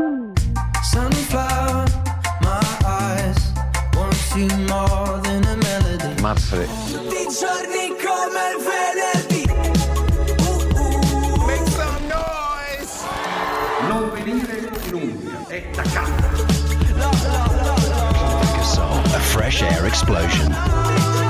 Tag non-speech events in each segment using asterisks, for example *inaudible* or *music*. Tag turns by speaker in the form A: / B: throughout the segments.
A: Sunflower, my eyes want you more than a melody.
B: Marzale.
A: Tutti i giorni come il venerdì. Uh, uh. Make some noise.
C: Non venire in Umbria, è da casa.
D: Soul, a fresh air explosion.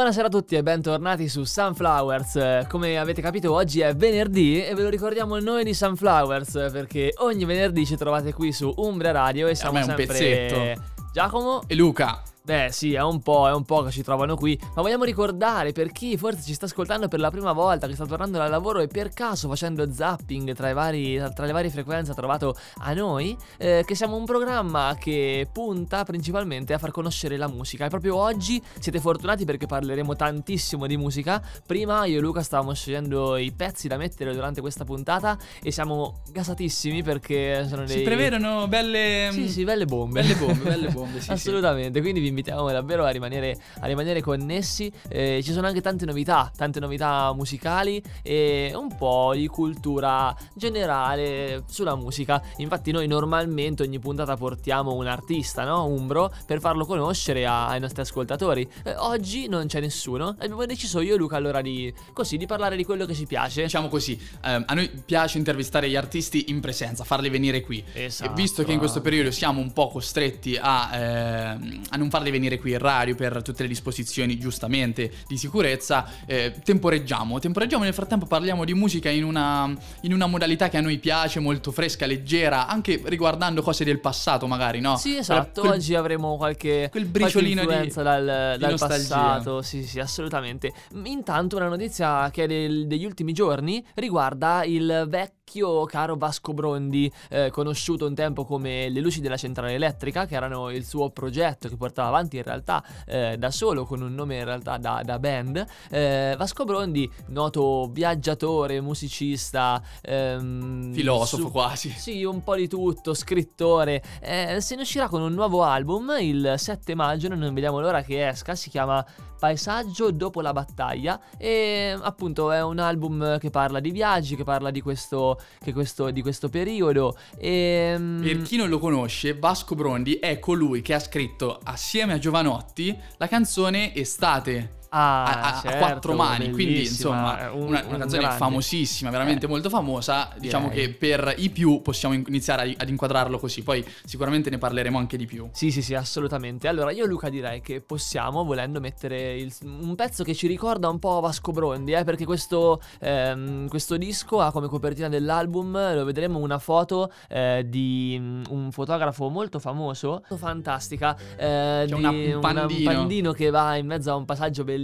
E: Buonasera a tutti e bentornati su Sunflowers. Come avete capito oggi è venerdì e ve lo ricordiamo noi di Sunflowers perché ogni venerdì ci trovate qui su Umbria Radio e siamo
F: me è un
E: sempre
F: pezzetto.
E: Giacomo
F: E Luca,
E: Beh sì, è un po', è un po' che ci trovano qui, ma vogliamo ricordare per chi forse ci sta ascoltando per la prima volta, che sta tornando dal lavoro e per caso facendo zapping tra, i vari, tra le varie frequenze ha trovato a noi, eh, che siamo un programma che punta principalmente a far conoscere la musica. E proprio oggi siete fortunati perché parleremo tantissimo di musica. Prima io e Luca stavamo scegliendo i pezzi da mettere durante questa puntata e siamo gasatissimi perché sono dei...
F: si prevedono belle
E: Sì, sì, belle bombe.
F: Belle bombe, belle *laughs* bombe, sì, sì.
E: Assolutamente, quindi vi invitiamo davvero a rimanere, a rimanere connessi. Eh, ci sono anche tante novità, tante novità musicali e un po' di cultura generale sulla musica. Infatti noi normalmente ogni puntata portiamo un artista, no? Umbro, per farlo conoscere a- ai nostri ascoltatori. Eh, oggi non c'è nessuno, abbiamo deciso io e Luca allora di, così, di parlare di quello che ci piace.
F: Diciamo così, ehm, a noi piace intervistare gli artisti in presenza, farli venire qui.
E: Esatto.
F: E visto che in questo periodo siamo un po' costretti a, ehm, a non farli venire qui in radio per tutte le disposizioni, giustamente, di sicurezza, eh, temporeggiamo. Temporeggiamo, nel frattempo parliamo di musica in una, in una modalità che a noi piace, molto fresca, leggera, anche riguardando cose del passato magari, no?
E: Sì, esatto.
F: Quel-
E: Oggi avremo qualche,
F: quel
E: qualche
F: briciolino di-
E: influenza dal,
F: di
E: dal
F: nostalgia.
E: passato. Sì, sì, assolutamente. Intanto, una notizia che è del- degli ultimi giorni riguarda il vecchio caro Vasco Brondi, eh, conosciuto un tempo come Le luci della centrale elettrica, che erano il suo progetto che portava avanti in realtà eh, da solo, con un nome in realtà da, da band. Eh, Vasco Brondi, noto viaggiatore, musicista, ehm,
F: Filosofo quasi.
E: sì, un po' di tutto, scrittore. Eh, se ne uscirà con un nuovo album il 7 maggio, non vediamo l'ora che esca, si chiama Paesaggio dopo la battaglia e appunto è un album che parla di viaggi, che parla di questo, che questo, di questo periodo e... mm,
F: Per chi non lo conosce, Vasco Brondi è colui che ha scritto assieme a Giovanotti la canzone Estate.
E: Ah,
F: a, a- a
E: certo,
F: quattro mani, quindi insomma
E: un-
F: una, una
E: un
F: canzone
E: grande.
F: famosissima, veramente
E: Eh.
F: molto famosa. Diciamo
E: Direi.
F: che per i più possiamo in- iniziare ad inquadrarlo così, poi sicuramente ne parleremo anche di più.
E: Sì, sì, sì, assolutamente. Allora, io Luca direi che possiamo, volendo, mettere il- un pezzo che ci ricorda un po' Vasco Brondi, eh, perché questo, ehm, questo disco ha come copertina dell'album, lo vedremo, una foto eh, di mm, un fotografo molto famoso, fantastica, eh, di
F: una- un
E: una-
F: pandino.
E: pandino che va in mezzo a un passaggio bellissimo.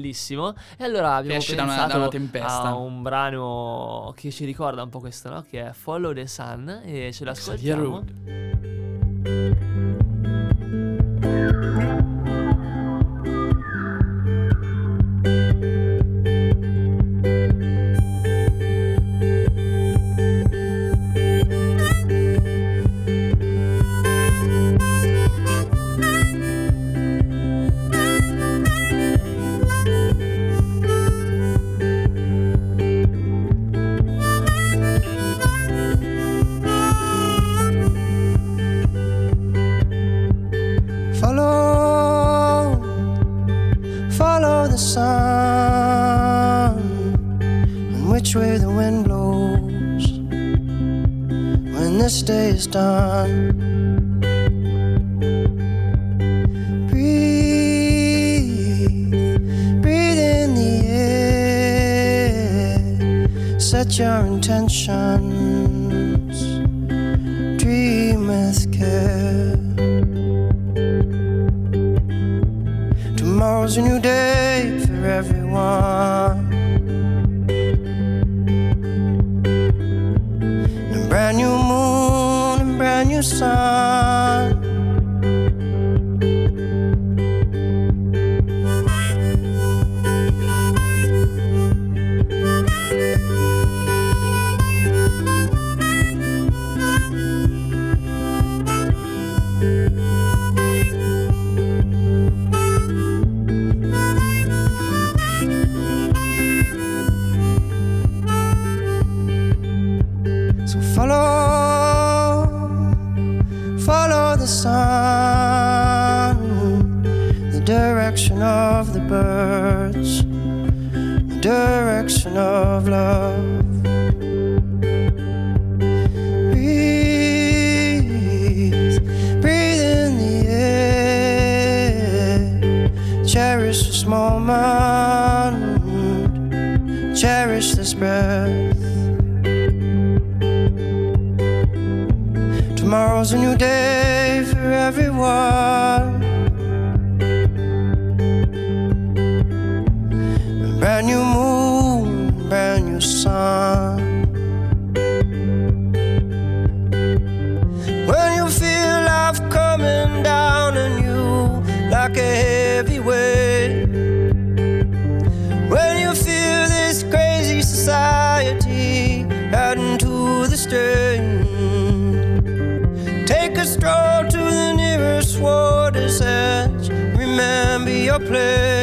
E: E allora abbiamo
F: esce da una-
E: pensato
F: da una tempesta.
E: a un brano che ci ricorda un po' questo, no? Che è Follow the Sun e ce l'ascoltiamo.
A: Follow, Breathe, breathe in the air, set your intentions, the sun, the direction of the birds, the direction of love. Breathe, breathe in the air. Cherish this moment, cherish this breath. Tomorrow's a new day. Everyone. Place.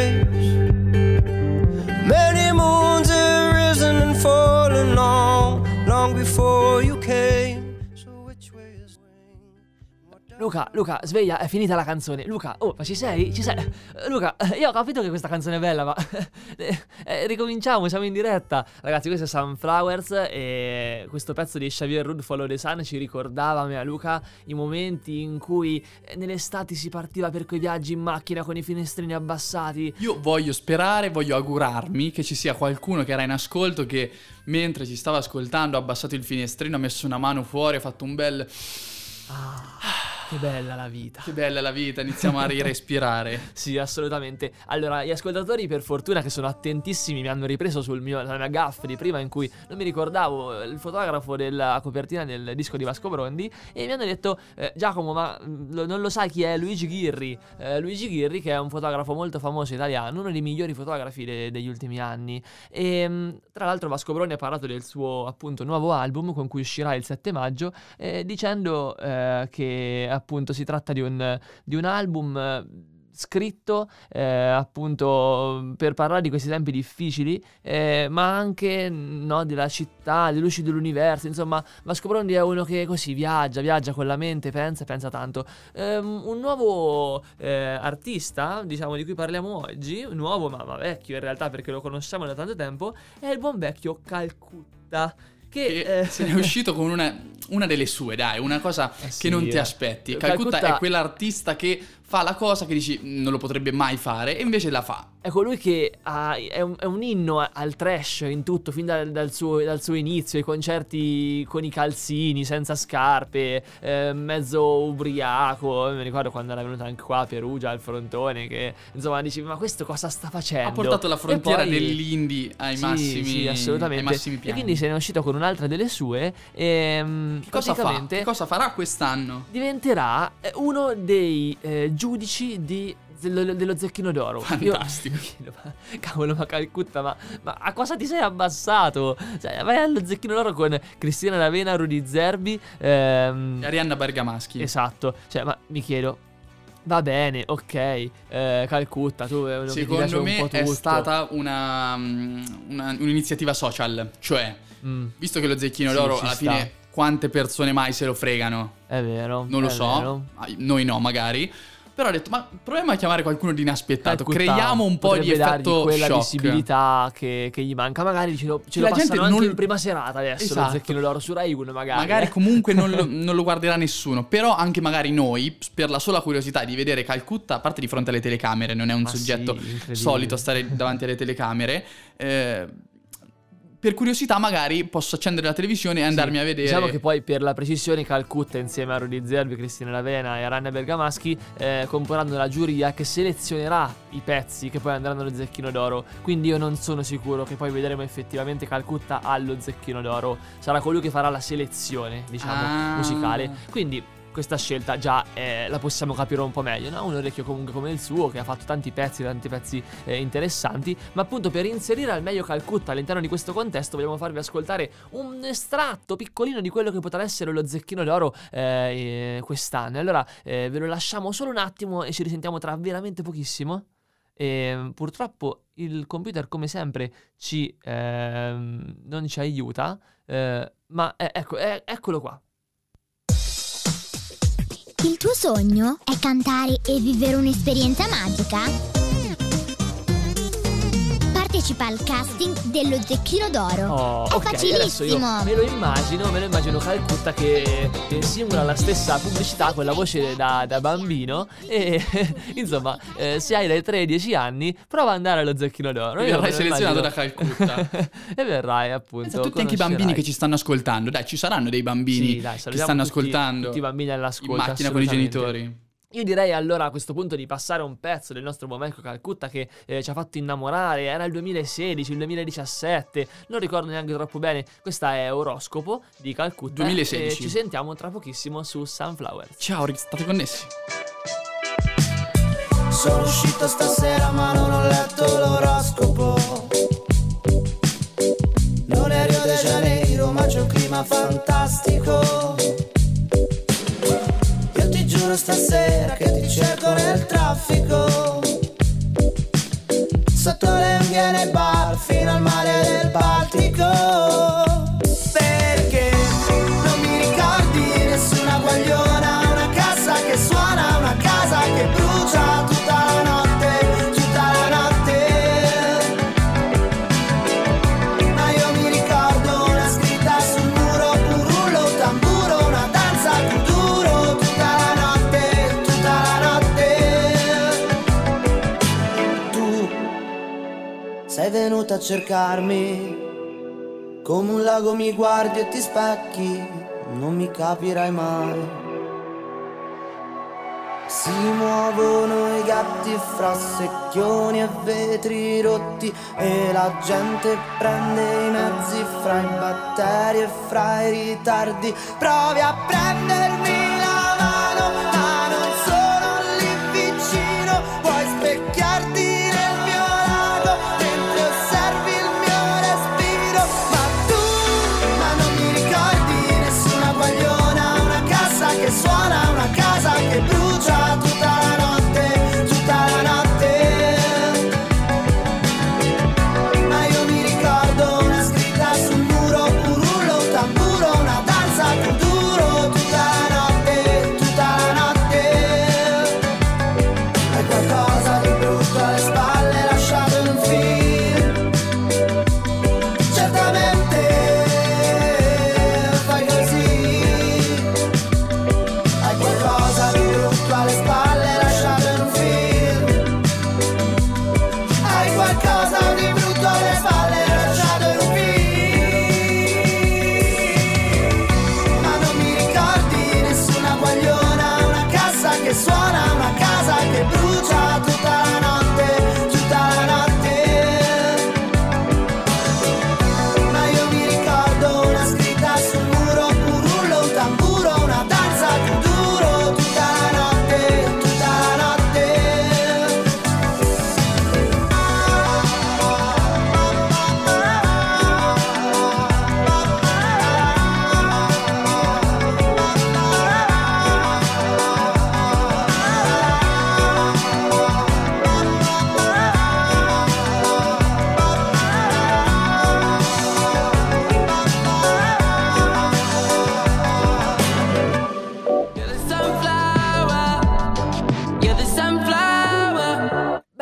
E: Luca, Luca, sveglia, è finita la canzone. Luca, oh, ma ci sei? Ci sei? Eh, Luca, eh, io ho capito che questa canzone è bella, ma *laughs* eh, ricominciamo, siamo in diretta. Ragazzi, questo è Sunflowers e questo pezzo di Xavier Rudd Follow the Sun ci ricordava a me a Luca i momenti in cui nell'estate si partiva per quei viaggi in macchina con i finestrini abbassati.
F: Io voglio sperare, voglio augurarmi che ci sia qualcuno che era in ascolto che mentre ci stava ascoltando ha abbassato il finestrino, ha messo una mano fuori, ha fatto un bel...
E: Che bella la vita.
F: Che bella la vita, iniziamo a rirespirare. *laughs*
E: Sì, assolutamente. Allora, gli ascoltatori, per fortuna, che sono attentissimi, mi hanno ripreso sul mio, la mia gaff di prima in cui non mi ricordavo il fotografo della copertina del disco di Vasco Brondi e mi hanno detto, eh, Giacomo, ma mm, lo- non lo sai chi è Luigi Ghirri? Eh, Luigi Ghirri, che è un fotografo molto famoso italiano, uno dei migliori fotografi de- degli ultimi anni. E mm, tra l'altro Vasco Brondi ha parlato del suo, appunto, nuovo album con cui uscirà il 7 maggio, eh, dicendo eh, che appunto si tratta di un, di un album eh, scritto eh, appunto per parlare di questi tempi difficili eh, ma anche no, della città, le luci dell'universo insomma Vasco Brondi è uno che così viaggia, viaggia con la mente, pensa pensa tanto. Ehm, un nuovo eh, artista diciamo di cui parliamo oggi nuovo ma, ma vecchio in realtà perché lo conosciamo da tanto tempo è il buon vecchio Calcutta che,
F: Che
E: eh,
F: se ne è uscito con una, una delle sue, dai, una cosa
E: Eh sì,
F: che non ti
E: eh.
F: aspetti. Calcutta,
E: Calcutta-
F: è quell'artista che fa la cosa che dici "Mm, non lo potrebbe mai fare e invece la fa.
E: È colui che ha- è, un, è un inno al trash in tutto, fin dal, dal suo, dal suo inizio, i concerti con i calzini, senza scarpe, eh, mezzo ubriaco. Mi ricordo quando era venuto anche qua a Perugia al frontone, che insomma dici, ma questo cosa sta facendo?
F: Ha portato la frontiera
E: poi-
F: dell'indie ai
E: Sì,
F: massimi,
E: sì, assolutamente.
F: massimi
E: e quindi se ne è uscito con un'altra delle sue. E,
F: Che cosa fa? Che cosa farà quest'anno?
E: diventerà eh, uno dei eh, giudici di- dello, dello zecchino d'oro. Io-
F: Fantastico. *laughs*
E: ma- cavolo, ma Calcutta, ma, ma a cosa ti sei abbassato? Cioè, vai allo zecchino d'oro con Cristina Ravena, Rudy Zerbi. ehm,
F: Arianna Bergamaschi.
E: esatto. Cioè, ma mi chiedo. Va bene, ok. eh, Calcutta, tu piace
F: Secondo
E: un
F: me
E: po'
F: è stata una, mm, una- un'iniziativa social, cioè,
E: Mm,
F: visto che lo zecchino
E: Sì,
F: d'oro alla
E: sta.
F: fine quante persone mai se lo fregano?
E: è vero.
F: Non lo so,
E: vero.
F: Noi no magari. Però ho detto, ma proviamo a chiamare qualcuno di inaspettato,
E: Calcutta
F: creiamo un po' di effetto
E: quella
F: shock.
E: visibilità che, che gli manca. Magari ce lo, ce
F: La
E: lo
F: gente
E: passano anche
F: non-
E: in prima serata adesso.
F: Esatto.
E: Lo zecchino d'oro su Rai 1 magari.
F: Magari
E: eh.
F: comunque non lo, *laughs* non lo guarderà nessuno, però anche magari noi, per la sola curiosità di vedere Calcutta, a parte di fronte alle telecamere, non è un
E: Ma sì,
F: soggetto
E: incredibile.
F: solito stare davanti alle telecamere, eh, per curiosità magari posso accendere la televisione e andarmi
E: Sì,
F: a vedere...
E: Diciamo che poi per la precisione Calcutta insieme a Rudy Zerbi, Cristina Lavena e Aranna Bergamaschi eh, comporranno la giuria che selezionerà i pezzi che poi andranno allo Zecchino d'Oro. Quindi io non sono sicuro che poi vedremo effettivamente Calcutta allo Zecchino d'Oro. Sarà colui che farà la selezione, diciamo,
F: Ah.
E: musicale. Quindi questa scelta già eh, la possiamo capire un po' meglio, no? Un orecchio comunque come il suo che ha fatto tanti pezzi, tanti pezzi eh, interessanti, ma appunto per inserire al meglio Calcutta all'interno di questo contesto vogliamo farvi ascoltare un estratto piccolino di quello che potrà essere lo zecchino d'oro eh, quest'anno. Allora eh, ve lo lasciamo solo un attimo e ci risentiamo tra veramente pochissimo. E, purtroppo il computer come sempre ci, ehm, non ci aiuta, eh, ma eh, ecco, eccolo qua.
B: Tuo sogno è cantare e vivere un'esperienza magica? Partecipa al casting dello Zecchino d'Oro.
E: Oh,
B: È
E: ok, adesso io
B: facilissimo.
E: me lo immagino, me lo immagino Calcutta che, che simula la stessa pubblicità con la voce da, da bambino e *laughs* insomma, eh, se hai dai 3 ai 10 anni, prova ad andare allo Zecchino d'Oro. Io lo
F: selezionato da Calcutta. *laughs*
E: e verrai appunto.
F: Pensa tutti anche i bambini che ci stanno ascoltando. Dai, ci saranno dei bambini
E: Sì, dai,
F: che stanno
E: tutti-
F: ascoltando.
E: tutti i bambini all'ascolto,
F: In macchina con i genitori.
E: Io direi allora a questo punto di passare un pezzo del nostro buon Calcutta che eh, ci ha fatto innamorare, era il 2016, il 2017, non ricordo neanche troppo bene, questa è Oroscopo di Calcutta
F: 2016.
E: e ci sentiamo tra pochissimo su Sunflowers.
F: Ciao, state connessi.
G: Sono uscito stasera ma non ho letto l'oroscopo Non è Rio de Janeiro ma c'è un clima fantastico Giuro stasera che ti cerco nel traffico. Sotto le nei bar fino al mare del Baltico cercarmi Come un lago mi guardi e ti specchi Non mi capirai mai si muovono i gatti fra secchioni e vetri rotti e la gente prende i mezzi fra i batteri e fra i ritardi. Provi a prendermi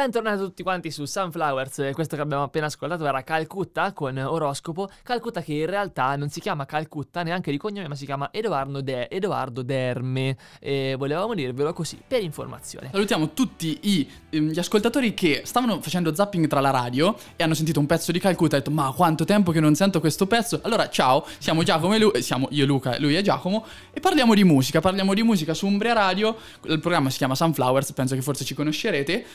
E: Bentornati tutti quanti su Sunflowers, eh, questo che abbiamo appena ascoltato era Calcutta con Oroscopo, Calcutta che in realtà non si chiama Calcutta neanche di cognome ma si chiama Edoardo, De- Edoardo Derme e volevamo dirvelo così per informazione.
F: Salutiamo tutti i- ehm, gli ascoltatori che stavano facendo zapping tra la radio e hanno sentito un pezzo di Calcutta e hanno detto ma quanto tempo che non sento questo pezzo. Allora ciao, siamo Giacomo e lui, eh, siamo io Luca, lui è Giacomo e parliamo di musica, parliamo di musica su Umbria Radio, il programma si chiama Sunflowers, penso che forse ci conoscerete.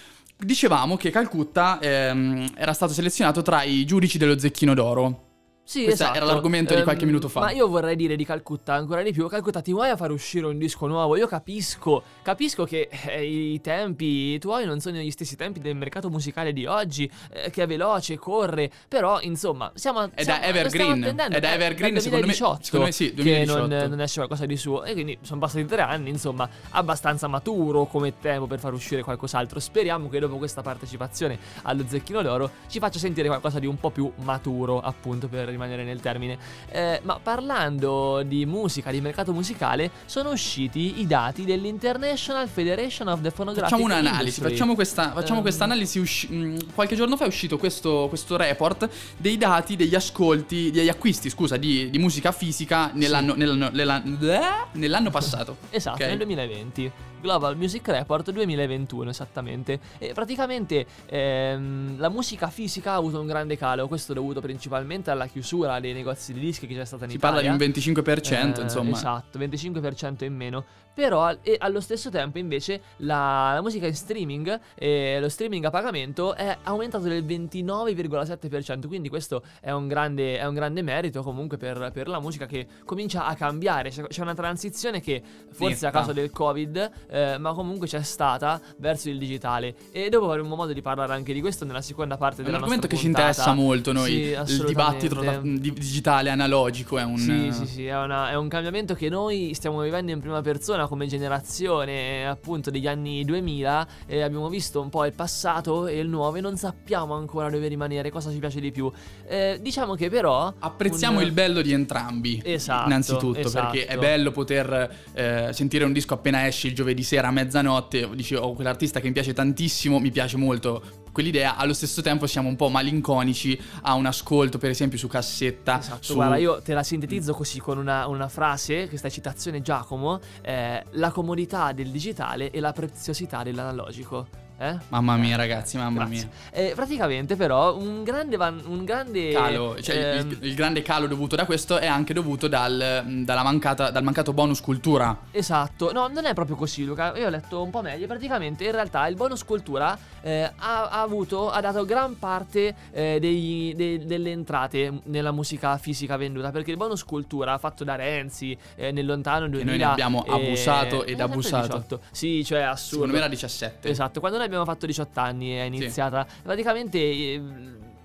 F: Dicevamo che Calcutta ehm, era stato selezionato tra i giudici dello Zecchino d'Oro.
E: Sì,
F: Questo
E: esatto.
F: era l'argomento di qualche minuto fa.
E: Ma io vorrei dire di Calcutta ancora di più. Calcutta, ti vuoi a fare uscire un disco nuovo? Io capisco, capisco che eh, i tempi tuoi non sono gli stessi tempi del mercato musicale di oggi, eh, che è veloce, corre, però insomma, siamo
F: È
E: siamo-
F: da evergreen, è da
E: eh,
F: evergreen, secondo me-
E: 2018
F: secondo me sì,
E: Che
F: 2018.
E: non, non esce qualcosa di suo. E quindi sono passati tre anni, insomma, abbastanza maturo come tempo per far uscire qualcos'altro. Speriamo che dopo questa partecipazione allo Zecchino d'Oro ci faccia sentire qualcosa di un po' più maturo, appunto, per rimanere nel termine. Eh, ma parlando di musica, di mercato musicale, sono usciti i dati dell'International Federation of the Phonographic
F: Facciamo un'analisi,
E: Industry.
F: facciamo questa, facciamo
E: Ehm.
F: questa analisi. usci- mh, qualche giorno fa è uscito questo, questo report dei dati degli ascolti, degli acquisti, scusa, di, di musica fisica nell'anno, nell'anno, nell'anno- eh? nell'anno passato.
E: Esatto,
F: Ok?
E: nel 2020. Global Music Report 2021 esattamente. E praticamente ehm, la musica fisica ha avuto un grande calo, questo dovuto principalmente alla chiusura dei negozi di dischi che c'è stata in
F: Si parla
E: Italia.
F: di un 25%,
E: Eh,
F: insomma.
E: Esatto, 25% in meno. Però e allo stesso tempo invece la, la musica in streaming e lo streaming a pagamento è aumentato del 29,7%. Quindi questo è un grande, è un grande merito comunque per, per la musica che comincia a cambiare. C'è, c'è una transizione che forse
F: Netta.
E: a causa del Covid, eh, ma comunque c'è stata verso il digitale. E dopo avremo modo di parlare anche di questo nella seconda parte
F: È un
E: della
F: argomento
E: nostra
F: che ci
E: puntata.
F: interessa molto noi,
E: Sì,
F: il dibattito tra- digitale analogico è un
E: Sì, sì, sì, è, una- è un cambiamento che noi stiamo vivendo in prima persona come generazione appunto degli anni 2000 e abbiamo visto un po' il passato e il nuovo e non sappiamo ancora dove rimanere, cosa ci piace di più. Eh, diciamo che però...
F: Apprezziamo
E: un-
F: il bello di entrambi.
E: Esatto,
F: Innanzitutto,
E: esatto.
F: perché è bello poter eh, sentire un disco appena esce il giovedì sera a mezzanotte. Dici, oh, quell'artista che mi piace tantissimo, mi piace molto quell'idea. Allo stesso tempo siamo un po' malinconici a un ascolto, per esempio, su cassetta.
E: Esatto,
F: su-
E: guarda, io te la sintetizzo così con una, una frase, questa citazione Giacomo, eh, la comodità del digitale e la preziosità dell'analogico. Eh?
F: Mamma mia, ragazzi, mamma
E: Grazie.
F: mia.
E: Eh, praticamente, però, un grande, van- un grande
F: Calo, cioè il-
E: ehm,
F: il, il grande calo dovuto da questo è anche dovuto dal, dalla mancata, dal mancato bonus cultura.
E: Esatto, no, non è proprio così, Luca. Io ho letto un po' meglio. Praticamente, in realtà, il bonus cultura eh, ha, ha avuto, ha dato gran parte eh, degli- de- delle entrate nella musica fisica venduta. Perché il bonus cultura fatto da Renzi eh, nel lontano 2000
F: noi ne abbiamo
E: eh,
F: abusato ed
E: eh,
F: abusato.
E: 18. Sì, cioè assurdo.
F: Secondo me era 17.
E: Esatto, quando noi abbiamo fatto 18 anni è iniziata. Praticamente eh,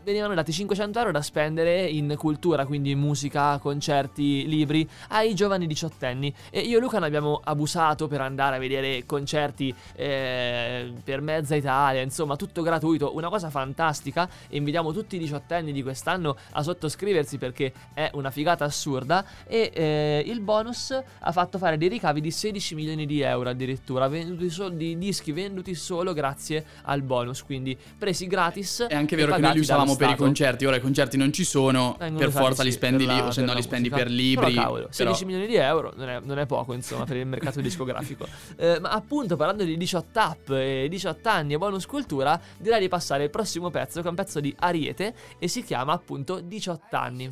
E: venivano dati 500 euro da spendere in cultura, quindi in musica, concerti, libri, ai giovani diciottenni. E io e Luca ne abbiamo abusato per andare a vedere concerti eh, per mezza Italia, insomma, tutto gratuito, una cosa fantastica. E invitiamo tutti i diciottenni di quest'anno a sottoscriversi perché è una figata assurda. E eh, il bonus ha fatto fare dei ricavi di 16 milioni di euro addirittura, venduti sol- di dischi venduti solo grazie al bonus, quindi presi gratis.
F: È anche vero che noi li usavamo
E: dallo
F: per i concerti, ora i concerti non ci sono,
E: Vengono
F: per forza
E: sì,
F: li spendi lì
E: la-
F: o se no li spendi
E: musica.
F: per libri.
E: Però cavolo, 16
F: però-
E: milioni di euro non è, non è poco, insomma, per il mercato *laughs* discografico. Eh, ma appunto, parlando di 18 app e 18 anni e bonus cultura, direi di passare al prossimo pezzo, che è un pezzo di Ariete e si chiama appunto 18 anni.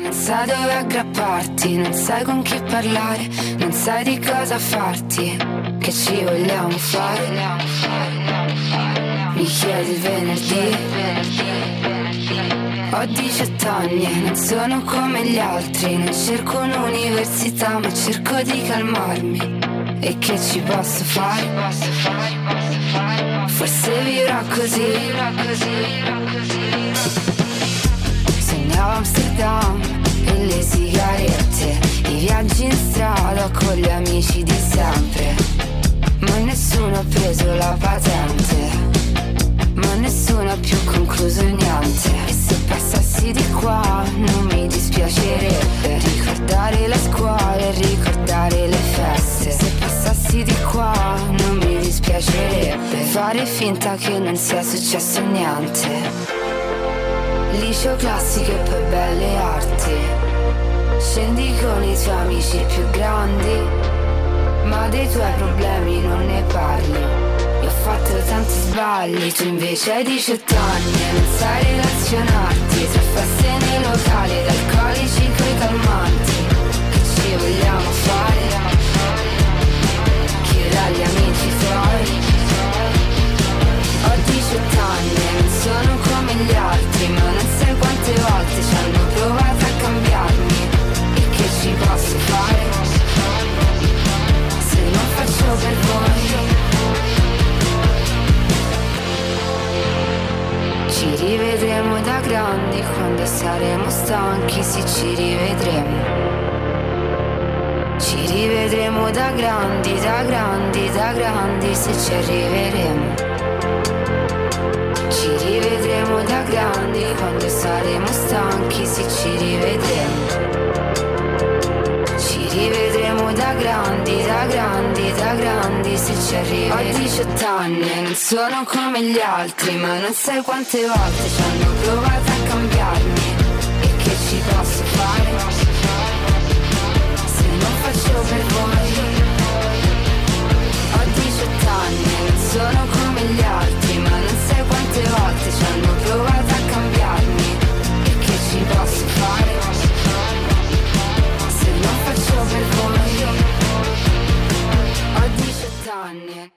H: Non sai dove aggrapparti, non sai con chi parlare, non sai di cosa farti, che ci vogliamo fare. Mi chiedi venerdì, ho 18 anni e non sono come gli altri, non cerco un'università ma cerco di calmarmi. E che ci posso fare? Forse vivrò così. Sognavo Amsterdam e le sigarette, i viaggi in strada con gli amici di sempre. Ma nessuno ha preso la patente, ma nessuno ha più concluso niente. E se passassi di qua non mi dispiacerebbe ricordare la scuola e ricordare le feste. Se passassi di qua non mi dispiacerebbe fare finta che non sia successo niente. Liceo classico e poi belle arti Scendi con i tuoi amici più grandi Ma dei tuoi problemi non ne parli fatto tanti sbagli Tu invece hai 18 anni e non sai relazionarti Tra feste nei locali ed alcolici coi calmanti Che ci vogliamo fare? Chieda agli amici tuoi? Ho 18 anni e non sono come gli altri Ma non sai quante volte ci hanno provato a cambiarmi. E che ci posso fare? Se non faccio per voi Ci rivedremo da grandi Quando saremo stanchi Sì ci rivedremo ci rivedremo da grandi, da grandi, da grandi se ci arriveremo. Ci rivedremo da grandi quando saremo stanchi, sì ci rivedremo. Ci rivedremo da grandi, da grandi, da grandi se ci arriviamo. Ho 18 anni non sono come gli altri, ma non sai quante volte ci hanno provato a cambiarmi. E che ci posso fare? Se non faccio per voi. Ho 18 anni non sono come gli altri, ma non sai quante volte ci hanno provato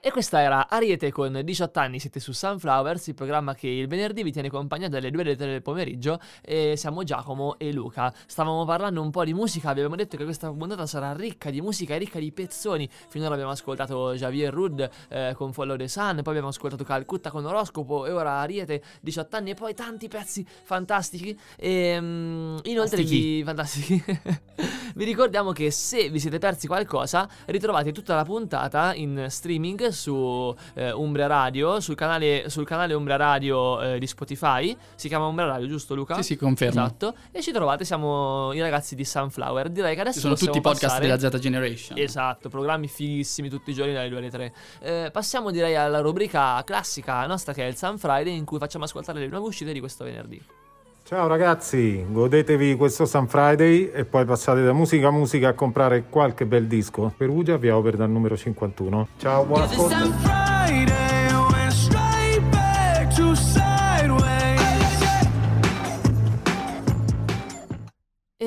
H: E
E: questa era Ariete con 18 anni, siete su Sunflowers, il programma che il venerdì vi tiene compagnia dalle 2 alle 3 del pomeriggio e siamo Giacomo e Luca. Stavamo parlando un po' di musica, abbiamo detto che questa puntata sarà ricca di musica e ricca di pezzoni. Finora abbiamo ascoltato Javier Rudd eh, con Follow the Sun, poi abbiamo ascoltato Calcutta con Oroscopo e ora Ariete 18 anni e poi tanti pezzi fantastici e mm, inoltre vi, fantastici. *laughs* vi ricordiamo che se vi siete persi qualcosa ritrovate tutta la puntata in streaming su eh, Umbria Radio, sul canale, sul canale Umbria Radio eh, di Spotify. Si chiama Umbria Radio, giusto Luca?
F: Sì, sì, confermo.
E: Esatto. E ci trovate, siamo i ragazzi di Sunflower. Direi che adesso
F: Ci sono tutti i podcast
E: passare-
F: della Z Generation.
E: Esatto, programmi fighissimi tutti i giorni dalle 2 alle 3. Eh, passiamo direi alla rubrica classica nostra che è il Sun Friday in cui facciamo ascoltare le nuove uscite di questo venerdì.
I: Ciao ragazzi, godetevi questo Sun Friday e poi passate da musica a musica a comprare qualche bel disco. Perugia vi opera dal numero 51. Ciao, buon ascolto.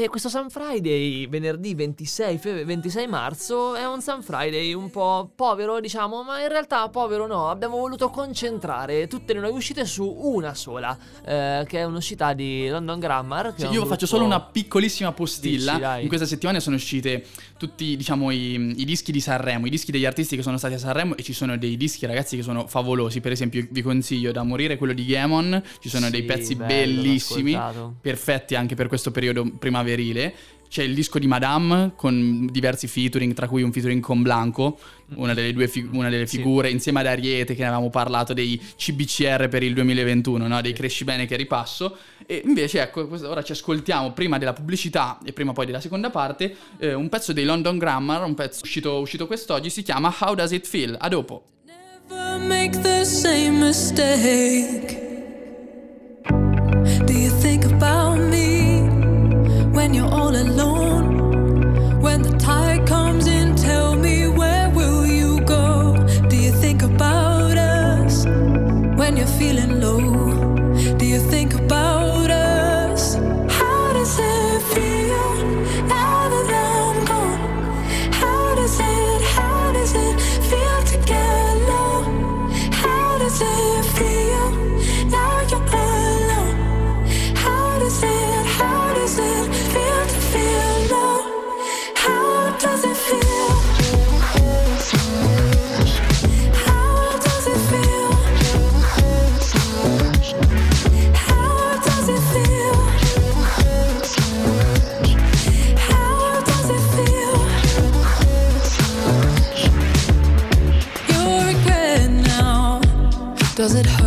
E: E questo Sun Friday, venerdì 26, fe- 26 marzo, è un Sun Friday un po' povero, diciamo, ma in realtà povero no. Abbiamo voluto concentrare tutte le nuove uscite su una sola, eh, che è un'uscita di London Grammar.
F: Sì, io faccio solo una piccolissima postilla.
E: Dici.
F: In questa settimana sono uscite tutti, diciamo, i, i dischi di Sanremo, i dischi degli artisti che sono stati a Sanremo e ci sono dei dischi, ragazzi, che sono favolosi. Per esempio, vi consiglio da morire quello di Gamon. Ci sono dei
E: Sì,
F: pezzi
E: bello,
F: bellissimi, perfetti anche per questo periodo primaverile. C'è il disco di Madame con diversi featuring, tra cui un featuring con Blanco, una delle, due fi- una delle
E: Sì.
F: figure, insieme ad Ariete, che ne avevamo parlato dei CBCR per il 2021, no? dei cresci bene che ripasso. E invece, ecco, ora ci ascoltiamo prima della pubblicità e prima poi della seconda parte eh, un pezzo dei London Grammar, un pezzo uscito, uscito quest'oggi, si chiama How Does It Feel? A dopo.
J: Never make the same mistake. Do you think about me all alone? Does it hurt?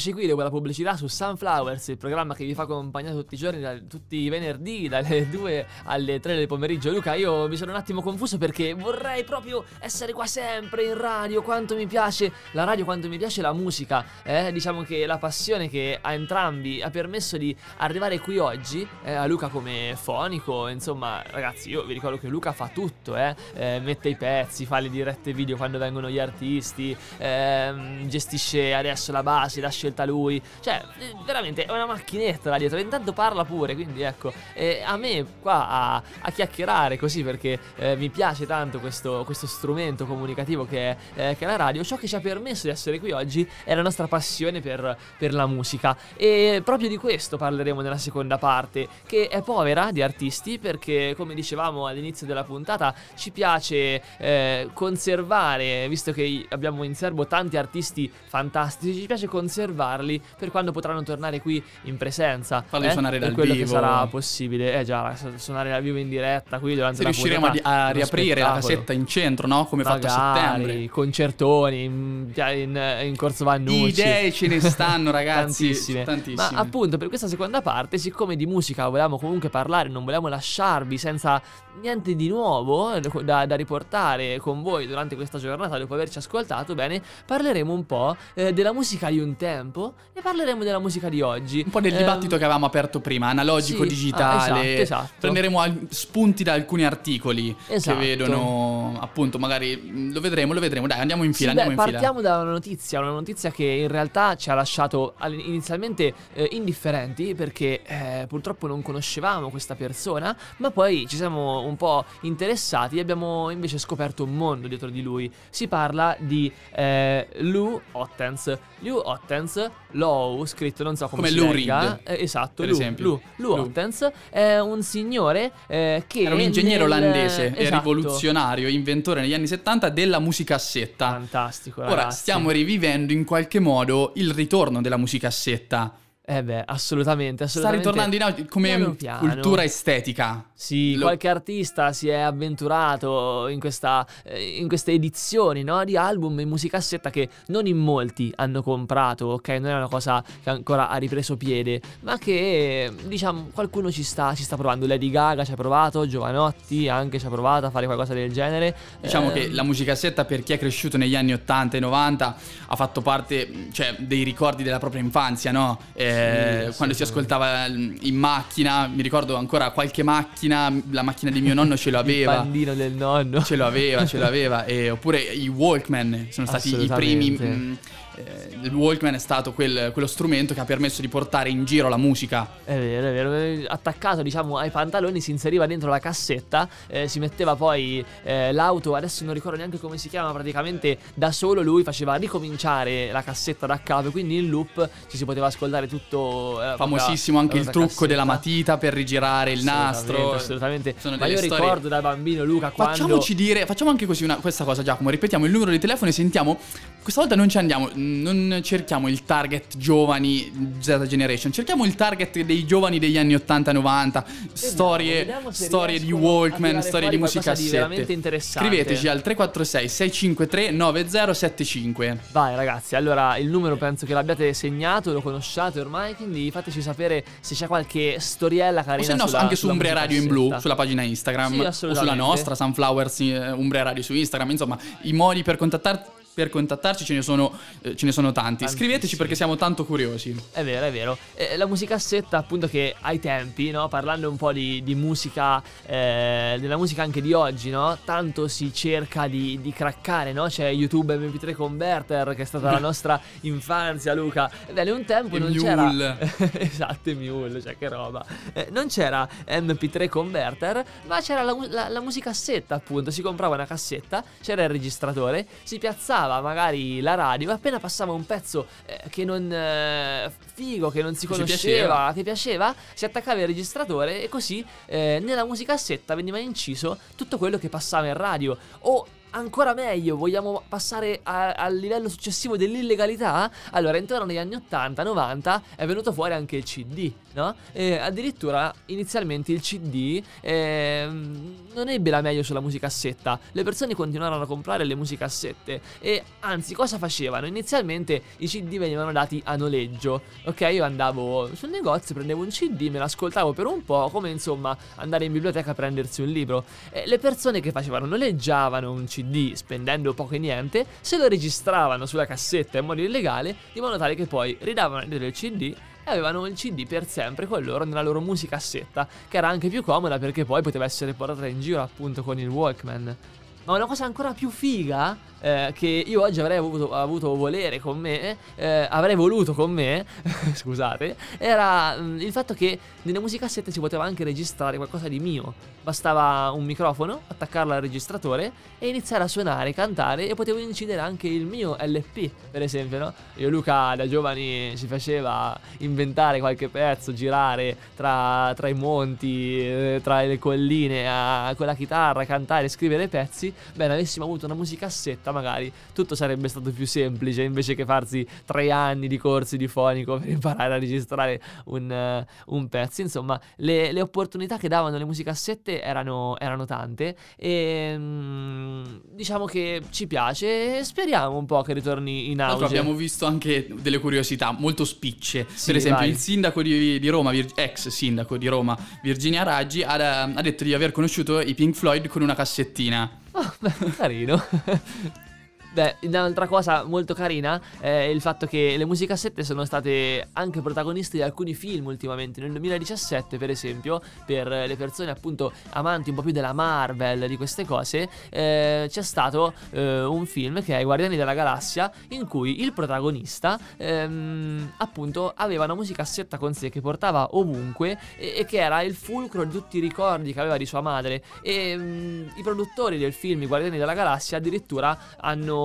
E: E rieccoci qui dopo la pubblicità su Sunflowers, il programma che vi fa compagnia tutti i giorni, da- tutti i venerdì, *laughs* dalle 2 alle 3 del pomeriggio. Luca, io mi sono un attimo confuso perché vorrei proprio essere qua sempre in radio. Quanto mi piace la radio, quanto mi piace la musica. Eh? Diciamo che la passione che a entrambi ha permesso di arrivare qui oggi, eh, a Luca come fonico. Insomma, ragazzi, io vi ricordo che Luca fa tutto, eh? Eh, mette i pezzi, fa le dirette video quando vengono gli artisti, ehm, gestisce adesso la base, l'ha scelta lui. Cioè, eh, veramente è una macchinetta là dietro. Intanto parla pure, quindi ecco, eh, a me qua a, a chiacchierare così perché eh, mi piace tanto questo, questo strumento comunicativo che è, eh, che è la radio. Ciò che ci ha permesso di essere qui oggi è la nostra passione per, per la musica. E proprio di questo parleremo nella seconda parte, che è povera di artisti perché, come dicevamo all'inizio della puntata, ci piace eh, conservare, visto che abbiamo in serbo tanti artisti fantastici, ci piace conservarli per quando potranno tornare qui in presenza.
F: Farli
E: eh,
F: suonare
E: per
F: dal
E: quello
F: vivo.
E: che sarà possibile. Eh già, su- suonare dal vivo in diretta qui durante
F: Se
E: la
F: riusciremo a, di- a riaprire la casetta in centro, no? Come fatto a
E: Magari,
F: settembre.
E: concertoni in, in, in Corso Vannucci.
F: Idee ce ne stanno, *laughs* ragazzi.
E: Tantissime.
F: Tantissime.
E: Ma appunto per questa seconda parte, siccome di musica volevamo comunque parlare, non volevamo lasciarvi senza niente di nuovo eh, da, da riportare con voi durante questa giornata dopo averci ascoltato, bene, parleremo un po' eh, della musica di un tempo e parleremo della musica di oggi.
F: Un po' del
E: Ehm,
F: dibattito che avevamo aperto prima, analogico,
E: sì,
F: digitale.
E: ah, esatto, esatto.
F: Prenderemo al- spunti da alcuni articoli
E: Esatto.
F: che vedono, appunto, magari mm, lo vedremo, lo vedremo. Dai, andiamo in fila,
E: Sì, beh,
F: andiamo in fila.
E: partiamo da una notizia, una notizia che in realtà ci ha lasciato inizialmente eh, indifferenti perché eh, purtroppo non conoscevamo questa persona, ma poi ci siamo un po' interessati e abbiamo invece scoperto un mondo dietro di lui. Si parla di eh, Lou Ottens. Lou Ottens, Lou, scritto non so come,
F: Come
E: si
F: Lou
E: legga,
F: Reed,
E: eh, esatto,
F: per
E: Lou,
F: esempio.
E: Lou, Lou
F: Lou.
E: Ottens è un signore eh, che
F: Era un ingegnere
E: nel-
F: olandese
E: esatto.
F: rivoluzionario, inventore negli anni 70 della musicassetta.
E: Fantastico,
F: Ora
E: ragazzi.
F: stiamo rivivendo in qualche modo il ritorno della musicassetta.
E: Eh beh, assolutamente,
F: Sta
E: assolutamente.
F: ritornando in auge come
E: Piano piano.
F: cultura estetica.
E: Sì,
F: Lo-
E: qualche artista si è avventurato in, questa, eh, in queste edizioni no, di album in musicassetta che non in molti hanno comprato, ok? Non è una cosa che ancora ha ripreso piede, ma che diciamo qualcuno ci sta, ci sta provando. Lady Gaga ci ha provato, Giovanotti anche ci ha provato a fare qualcosa del genere.
F: Diciamo
E: Eh,
F: che la musicassetta per chi è cresciuto negli anni 80 e 90 ha fatto parte cioè, dei ricordi della propria infanzia, no? Eh,
E: Sì,
F: quando si
E: sì.
F: ascoltava mm, in macchina, mi ricordo ancora qualche macchina, la macchina di mio nonno ce
E: il
F: l'aveva.
E: pandino del nonno.
F: Ce l'aveva, ce l'aveva. E, oppure i Walkman sono stati i primi.
E: Assolutamente.
F: Eh, il Walkman è stato quel- quello strumento che ha permesso di portare in giro la musica.
E: È vero, è vero. Attaccato, diciamo, ai pantaloni si inseriva dentro la cassetta, eh, si metteva poi eh, l'auto, adesso non ricordo neanche come si chiama, praticamente da solo lui faceva ricominciare la cassetta da capo, quindi in loop ci si poteva ascoltare tutto. eh,
F: Famosissimo anche il trucco della
E: cassetta.
F: matita per rigirare il nastro.
E: Assolutamente.
F: Sono
E: Ma io
F: storie-
E: ricordo da bambino Luca quando
F: Facciamoci dire, facciamo anche così una, questa cosa, Giacomo. Ripetiamo il numero di telefono e sentiamo. Questa volta non ci andiamo, non cerchiamo il target giovani Z Generation, cerchiamo il target dei giovani degli anni 80-90. Storie, storie di Walkman, storie di
E: di
F: musicassette.
E: interessante.
F: Scriveteci al 346 653 9075.
E: Vai ragazzi, allora il numero penso che l'abbiate segnato, lo conosciate ormai, quindi fateci sapere se c'è qualche storiella
F: O
E: carina
F: se no,
E: sulla-
F: anche su Umbria Radio in blu, sulla pagina Instagram,
E: Sì,
F: o sulla nostra, Sunflowers eh, Umbria Radio su Instagram, insomma, i modi per contattar- per contattarci ce ne sono, eh, ce ne sono tanti.
E: Tantissimi.
F: Scriveteci perché siamo tanto curiosi.
E: È vero, è vero. Eh, la musicassetta, appunto, che ai tempi, no? Parlando un po' di, di musica, eh, della musica anche di oggi, no? Tanto si cerca di, di craccare, no? C'è YouTube MP3 Converter, che è stata la *laughs* nostra infanzia, Luca. Ebbene, un tempo
F: Il
E: non
F: Mule.
E: c'era. *laughs* esatto, Mule, cioè che roba. Eh, non c'era MP3 Converter, ma c'era la, la, la musicassetta, appunto. Si comprava una cassetta, c'era il registratore, si piazzava magari la radio, appena passava un pezzo eh, che non. eh, figo, che non si conosceva,
F: piaceva.
E: che piaceva, si attaccava il registratore e così eh, nella musicassetta veniva inciso tutto quello che passava in radio. O ancora meglio, vogliamo passare a- al livello successivo dell'illegalità? Allora, intorno agli anni 80-90 è venuto fuori anche il CD, no? E addirittura inizialmente il CD ehm, non ebbe la meglio sulla musicassetta. Le persone continuarono a comprare le musicassette e anzi, cosa facevano? Inizialmente i CD venivano dati a noleggio. Ok, io andavo sul negozio, prendevo un CD, me l'ascoltavo per un po', come insomma andare in biblioteca a prendersi un libro. E le persone che facevano noleggiavano un CD spendendo poco e niente, se lo registravano sulla cassetta in modo illegale, di modo tale che poi ridavano indietro il CD e avevano il CD per sempre con loro nella loro musicassetta, che era anche più comoda perché poi poteva essere portata in giro appunto con il Walkman. Ma una cosa ancora più figa eh, che io oggi avrei avuto, avuto volere con me, eh, avrei voluto con me, *laughs* scusate, era mm, il fatto che nelle musicassette si poteva anche registrare qualcosa di mio. Bastava un microfono, attaccarlo al registratore e iniziare a suonare, cantare e potevo incidere anche il mio LP, per esempio, no? Io Luca da giovani ci faceva inventare qualche pezzo, girare tra, tra i monti, eh, tra le colline, a- con la chitarra, cantare, scrivere pezzi. Bene, avessimo avuto una musicassetta, magari tutto sarebbe stato più semplice invece che farsi tre anni di corsi di fonico per imparare a registrare un, eh, un pezzo. Insomma, le, le opportunità che davano le musicassette erano, erano tante e mm, diciamo che ci piace e speriamo un po' che ritorni in auge.
F: abbiamo visto anche delle curiosità molto spicce.
E: Sì,
F: per esempio,
E: vai.
F: il sindaco di, di Roma, Vir- ex sindaco di Roma, Virginia Raggi, ha, ha detto di aver conosciuto i Pink Floyd con una cassettina.
E: Beh, carino. *laughs* Beh, un'altra cosa molto carina è il fatto che le musicassette sono state anche protagoniste di alcuni film ultimamente. Nel 2017, per esempio, per le persone appunto amanti un po' più della Marvel, di queste cose, eh, c'è stato eh, un film che è Guardiani della Galassia, in cui il protagonista ehm, appunto aveva una musicassetta con sé che portava ovunque e, e che era il fulcro di tutti i ricordi che aveva di sua madre. E mm, i produttori del film I Guardiani della Galassia addirittura hanno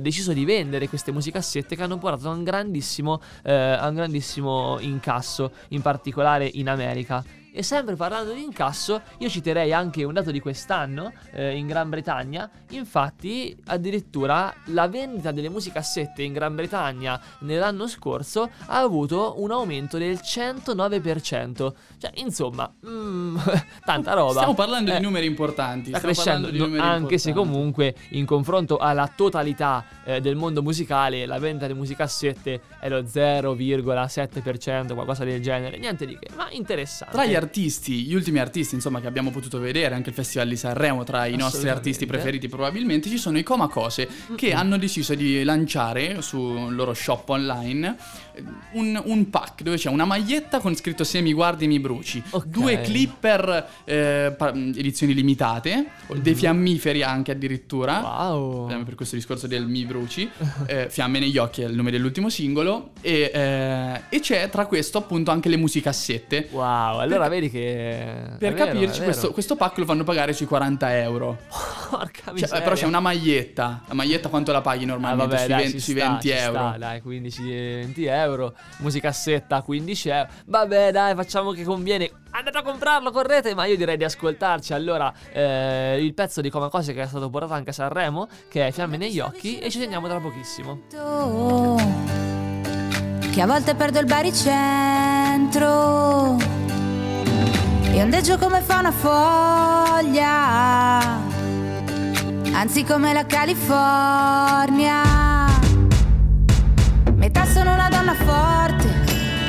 E: deciso di vendere queste musicassette che hanno portato a un grandissimo, eh, a un grandissimo incasso, in particolare in America. E sempre parlando di incasso, io citerei anche un dato di quest'anno eh, in Gran Bretagna. Infatti, addirittura la vendita delle musicassette in Gran Bretagna nell'anno scorso ha avuto un aumento del 109%. Cioè, insomma, mm, *laughs* tanta roba.
F: Stiamo parlando
E: Eh,
F: di numeri importanti.
E: sta crescendo, no- anche se
F: importanti.
E: comunque in confronto alla totalità eh, del mondo musicale la vendita di musicassette è lo 0,7%, qualcosa del genere, niente di che, ma interessante.
F: Tra gli artisti, gli ultimi artisti, insomma, che abbiamo potuto vedere anche il Festival di Sanremo, tra i nostri artisti preferiti, probabilmente ci sono i Coma Cose che hanno deciso di lanciare sul loro shop online un, un pack dove c'è una maglietta con scritto Se mi guardi mi bruci,
E: Ok.
F: due clipper eh, edizioni limitate, dei fiammiferi anche addirittura.
E: Wow.
F: Sempre per questo discorso del mi bruci, eh, Fiamme negli occhi è il nome dell'ultimo singolo. E, eh, e c'è tra questo appunto anche le musicassette.
E: Wow, allora vedi che
F: Per
E: vero,
F: capirci, questo, questo pack lo fanno pagare sui 40 euro.
E: Porca
F: Cioè,
E: miseria.
F: eh, però c'è una maglietta. La maglietta quanto la paghi
E: Ah,
F: normalmente?
E: vabbè,
F: sui,
E: dai,
F: 20,
E: ci
F: sui
E: sta,
F: 20
E: ci
F: euro.
E: sta, dai, 15-20 euro. Musicassetta 15 euro. Vabbè, dai, facciamo che conviene. Andate a comprarlo, correte. Ma io direi di ascoltarci allora eh, il pezzo di Come Cose che è stato portato anche a Sanremo, che è Fiamme negli occhi. E ci teniamo tra pochissimo.
K: Che a volte perdo il baricentro E ondeggio come fa una foglia Anzi come la California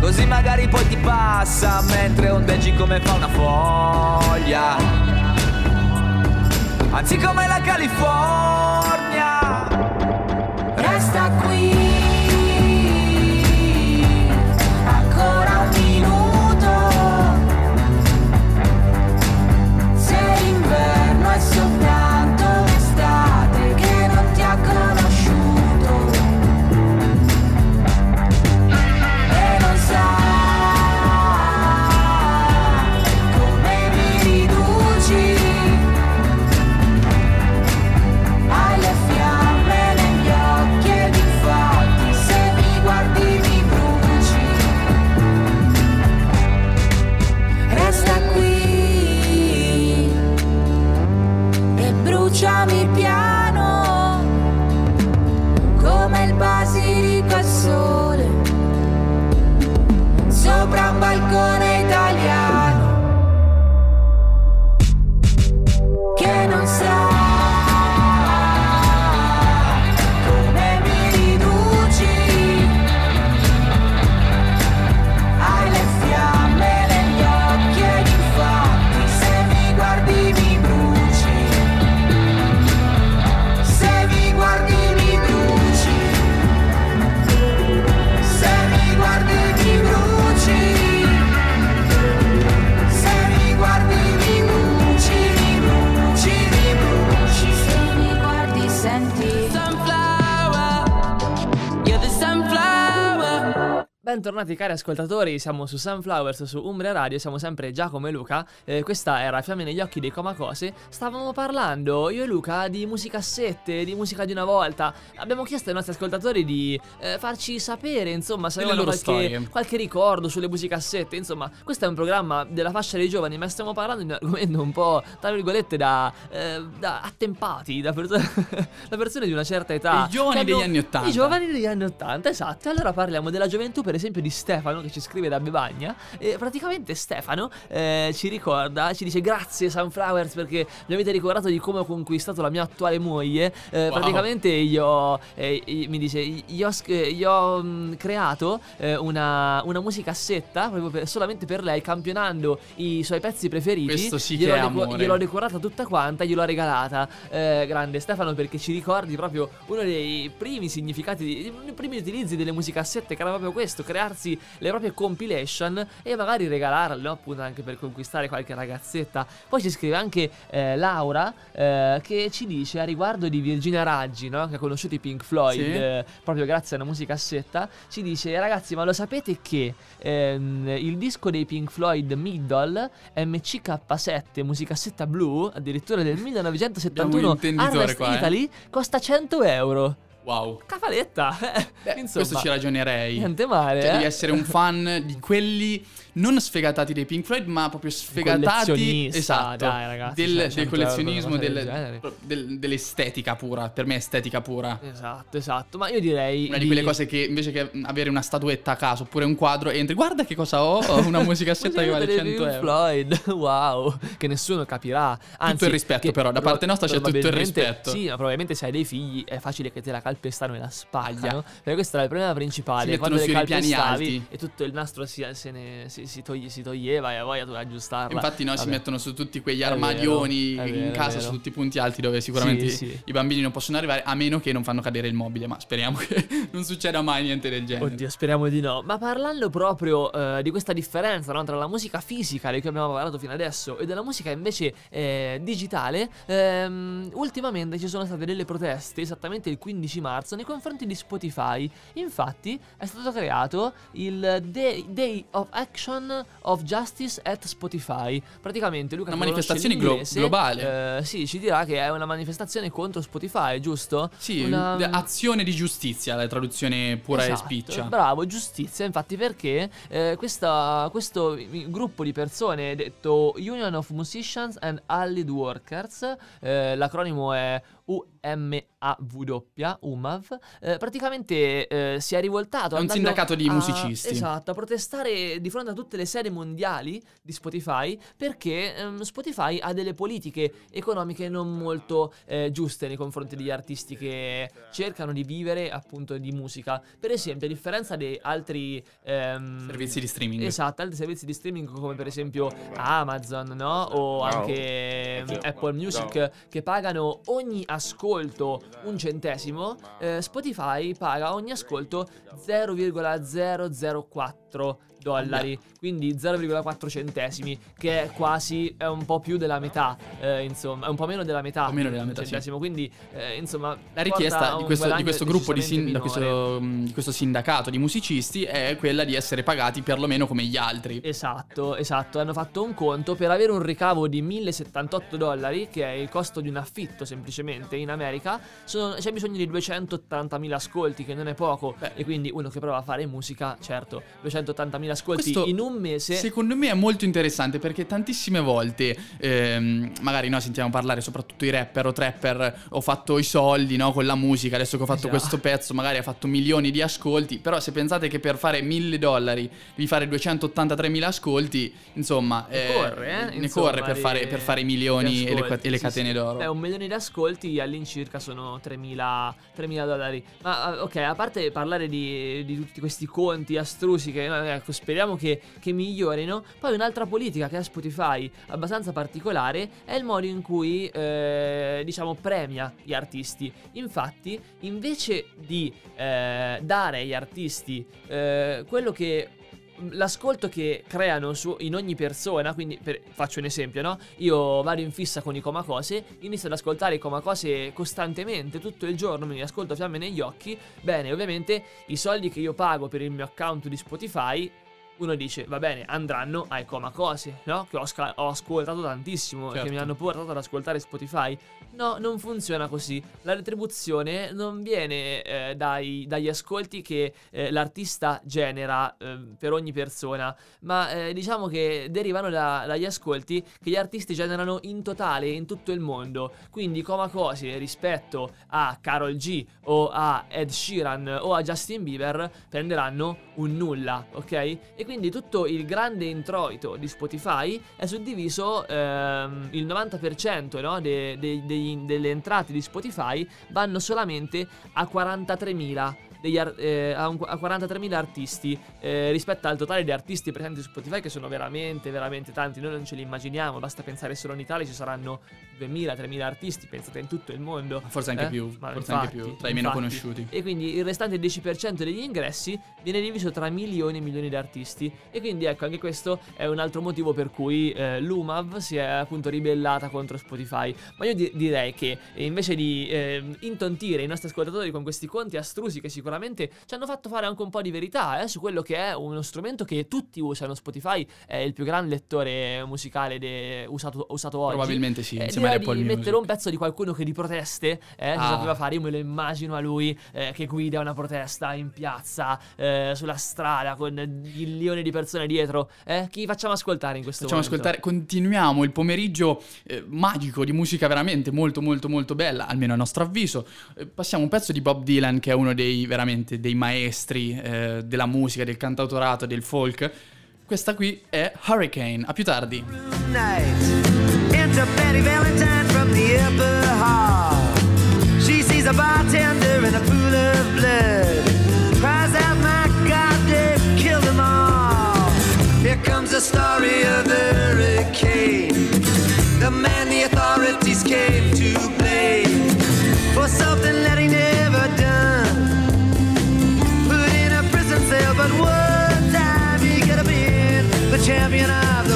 L: Così magari poi ti passa mentre ondeggi come fa una foglia. Anzi come la California.
E: Bentornati cari ascoltatori, siamo su Sunflowers su Umbria Radio, siamo sempre Giacomo e Luca. Eh, questa era Fiamme negli occhi dei Comacose. Stavamo parlando io e Luca di musicassette, di musica di una volta. Abbiamo chiesto ai nostri ascoltatori di eh, farci sapere, insomma, se avevano qualche, qualche ricordo sulle musicassette. Insomma, questo è un programma della fascia dei giovani, ma stiamo parlando di un argomento un po', tra virgolette, da, eh, da attempati, da, perso- *laughs* da persone di una certa età.
F: I giovani degli anni Ottanta.
E: I giovani degli anni 80, esatto. Allora parliamo della gioventù, per esempio, di Stefano che ci scrive da Bevagna. E praticamente Stefano eh, ci ricorda, ci dice grazie Sunflowers perché mi avete ricordato di come ho conquistato la mia attuale moglie. Eh,
F: Wow.
E: Praticamente io, eh, mi dice, io io ho, mh, creato eh, una, una musicassetta proprio per- solamente per lei, campionando i suoi pezzi preferiti.
F: Questo sì
E: Gliel'ho
F: che
E: deco- gliel'ho decorata tutta quanta, gliel'ho regalata. Eh, grande Stefano perché ci ricordi proprio uno dei primi significati, di- i primi utilizzi delle musicassette che era proprio questo, crearsi le proprie compilation e magari regalarle, no? appunto anche per conquistare qualche ragazzetta. Poi ci scrive anche eh, Laura eh, che ci dice a riguardo di Virginia Raggi, no? che ha conosciuto i Pink Floyd
F: Sì.
E: eh, proprio grazie a una musicassetta, ci dice ragazzi ma lo sapete che ehm, il disco dei Pink Floyd Middle MCK7 musicassetta blu addirittura del *laughs*
F: Abbiamo
E: 1971
F: un intenditore
E: Harvest
F: qua, eh.
E: Italy costa 100 euro
F: Wow.
E: Cafaletta eh,
F: Beh,
E: insomma
F: questo ci ragionerei.
E: niente male
F: Cioè,
E: eh.
F: devi essere un fan di quelli non sfegatati dei Pink Floyd, ma proprio sfegatati esatto,
E: dai, ragazzi,
F: del,
E: cioè,
F: del
E: 100 euro,
F: collezionismo,
E: cosa
F: del-
E: del
F: dell'estetica pura. Per me è estetica pura.
E: esatto esatto ma io direi
F: Una di quelle cose che invece che avere una statuetta a caso oppure un quadro entri, guarda che cosa ho, ho una musicassetta che vale
E: Musica
F: 100
E: dei Pink
F: euro.
E: Floyd, *laughs* wow, che nessuno capirà. Anzi,
F: il rispetto, però, da parte nostra c'è tutto il rispetto.
E: Sì, ma probabilmente se hai dei figli è facile che te la calpestano e la spagliano. Perché questo era il problema principale.
F: Si
E: Quando le calpestavi e tutto il nastro si, se ne- si- si toglie- si toglieva e a voglia tu aggiustarla.
F: Infatti no, si mettono su tutti quegli armadioni
E: vero,
F: in
E: vero,
F: casa, su tutti i punti alti dove sicuramente
E: Sì, sì.
F: i bambini non possono arrivare, a meno che non fanno cadere il mobile, ma speriamo che *laughs* non succeda mai niente del genere.
E: Oddio, speriamo di no. Ma parlando proprio eh, di questa differenza no, tra la musica fisica di cui abbiamo parlato fino adesso e della musica invece eh, digitale, ehm, ultimamente ci sono state delle proteste, esattamente il 15 marzo, nei confronti di Spotify. Infatti è stato creato il Day, Day of Action of Justice at Spotify. Praticamente Luca
F: Una manifestazione glo- globale.
E: eh, sì, ci dirà che è una manifestazione contro Spotify, giusto?
F: Sì,
E: Una-
F: un- azione di giustizia, la traduzione pura
E: Esatto,
F: e spiccia.
E: Bravo, giustizia. Infatti, perché eh, questa- questo gruppo di persone, detto Union of Musicians and Allied Workers, eh, l'acronimo è UMAW, UMAV, eh, praticamente eh, si è rivoltato.
F: È un sindacato di
E: a-
F: musicisti.
E: Esatto, a protestare di fronte a tutte le sede mondiali di Spotify perché ehm, Spotify ha delle politiche economiche non molto eh, giuste nei confronti degli artisti che cercano di vivere appunto di musica. Per esempio, a differenza di altri ehm,
F: Servizi di streaming.
E: Esatto, altri servizi di streaming come per esempio Amazon, no? O anche ehm, Apple Music che pagano ogni ascolto un centesimo, eh, Spotify paga ogni ascolto 0,004 dollari, quindi 0,4 centesimi, che è quasi è un po' più della metà, eh, insomma, è un po' meno della metà,
F: po' meno della
E: un
F: metà, sì.
E: centesimo, quindi eh, insomma
F: La richiesta di
E: un
F: questo, di questo gruppo di, sin- questo, mh, di questo sindacato di musicisti è quella di essere pagati perlomeno come gli altri.
E: Esatto, esatto, hanno fatto un conto per avere un ricavo di 1078 dollari, che è il costo di un affitto semplicemente in America, sono- c'è bisogno di 280.000 ascolti, che non è poco, e quindi uno che prova a fare musica, certo, 280.000 ascolti
F: Questo,
E: in un mese...
F: Secondo me è molto interessante perché tantissime volte, ehm, magari noi sentiamo parlare soprattutto i rapper o trapper, ho fatto i soldi no, con la musica, adesso che ho fatto
E: Già.
F: questo pezzo magari ha fatto milioni di ascolti, però se pensate che per fare 1000 dollari devi fare 283 mila ascolti, insomma...
E: Ne
F: eh,
E: corre, eh?
F: Ne
E: Insomma,
F: corre per fare, per fare i milioni
E: di
F: e le,
E: ascolti,
F: e le
E: sì,
F: catene
E: sì.
F: d'oro.
E: Beh, un milione di ascolti all'incirca sono 3.000, 3.000 dollari. Ma eh, ok, a parte parlare di, di tutti questi conti astrusi che eh, ecco, speriamo che, che migliorino, poi un'altra politica che ha Spotify abbastanza particolare è il modo in cui eh, diciamo premia gli artisti. Infatti, invece di eh, dare agli artisti eh, quello che l'ascolto che creano su- in ogni persona, quindi per- faccio un esempio, no? Io vado in fissa con i comacose, inizio ad ascoltare i comacose costantemente, tutto il giorno, me li ascolto fiamme negli occhi. Bene, ovviamente i soldi che io pago per il mio account di Spotify. Uno dice, va bene, andranno ai comacose, no? Che ho, sca- ho ascoltato tantissimo, e che
F: Certo.
E: mi hanno portato ad ascoltare Spotify. No, non funziona così. La retribuzione non viene eh, dai- dagli ascolti che eh, l'artista genera eh, per ogni persona, ma eh, diciamo che derivano da- dagli ascolti che gli artisti generano in totale in tutto il mondo. Quindi Comacose rispetto a Carol G o a Ed Sheeran o a Justin Bieber prenderanno un nulla, ok? E quindi tutto il grande introito di Spotify è suddiviso ehm, il 90% no, de- de- degli- delle entrate di Spotify vanno solamente a 43.000 degli ar- eh, a, un- a 43.000 artisti eh, rispetto al totale di artisti presenti su Spotify che sono veramente veramente tanti noi non ce li immaginiamo basta pensare solo in Italia ci saranno 2.000-3.000 artisti pensate in tutto il mondo
F: Forse anche
E: Eh?
F: più,
E: Ma
F: forse anche
E: infatti,
F: più, tra i meno
E: infatti.
F: conosciuti.
E: E quindi il restante 10% degli ingressi viene diviso tra milioni e milioni di artisti. E quindi ecco, anche questo è un altro motivo per cui eh, l'UMAV si è appunto ribellata contro Spotify. Ma io di- direi che invece di eh, intontire i nostri ascoltatori con questi conti astrusi che sicuramente ci hanno fatto fare anche un po' di verità eh, su quello che è uno strumento che tutti usano. Spotify è il più grande lettore musicale de- usato, usato oggi.
F: Probabilmente sì,
E: Eh,
F: insieme a
E: direi
F: Apple Music.
E: mettere un pezzo di qualcuno che di proteste eh,
F: Ah.
E: sapeva fare. Io me lo immagino a lui eh, che guida una protesta in piazza, eh, sulla strada con milioni di persone dietro. Eh, chi facciamo ascoltare in questo
F: Facciamo
E: momento?
F: ascoltare, continuiamo il pomeriggio eh, magico di musica veramente molto molto molto bella, almeno a nostro avviso. Eh, passiamo un pezzo di Bob Dylan che è uno dei veramente dei maestri eh, della musica, del cantautorato, del folk. Questa qui è Hurricane, a più tardi.
G: the story of the hurricane. The man the authorities came to blame for something champion of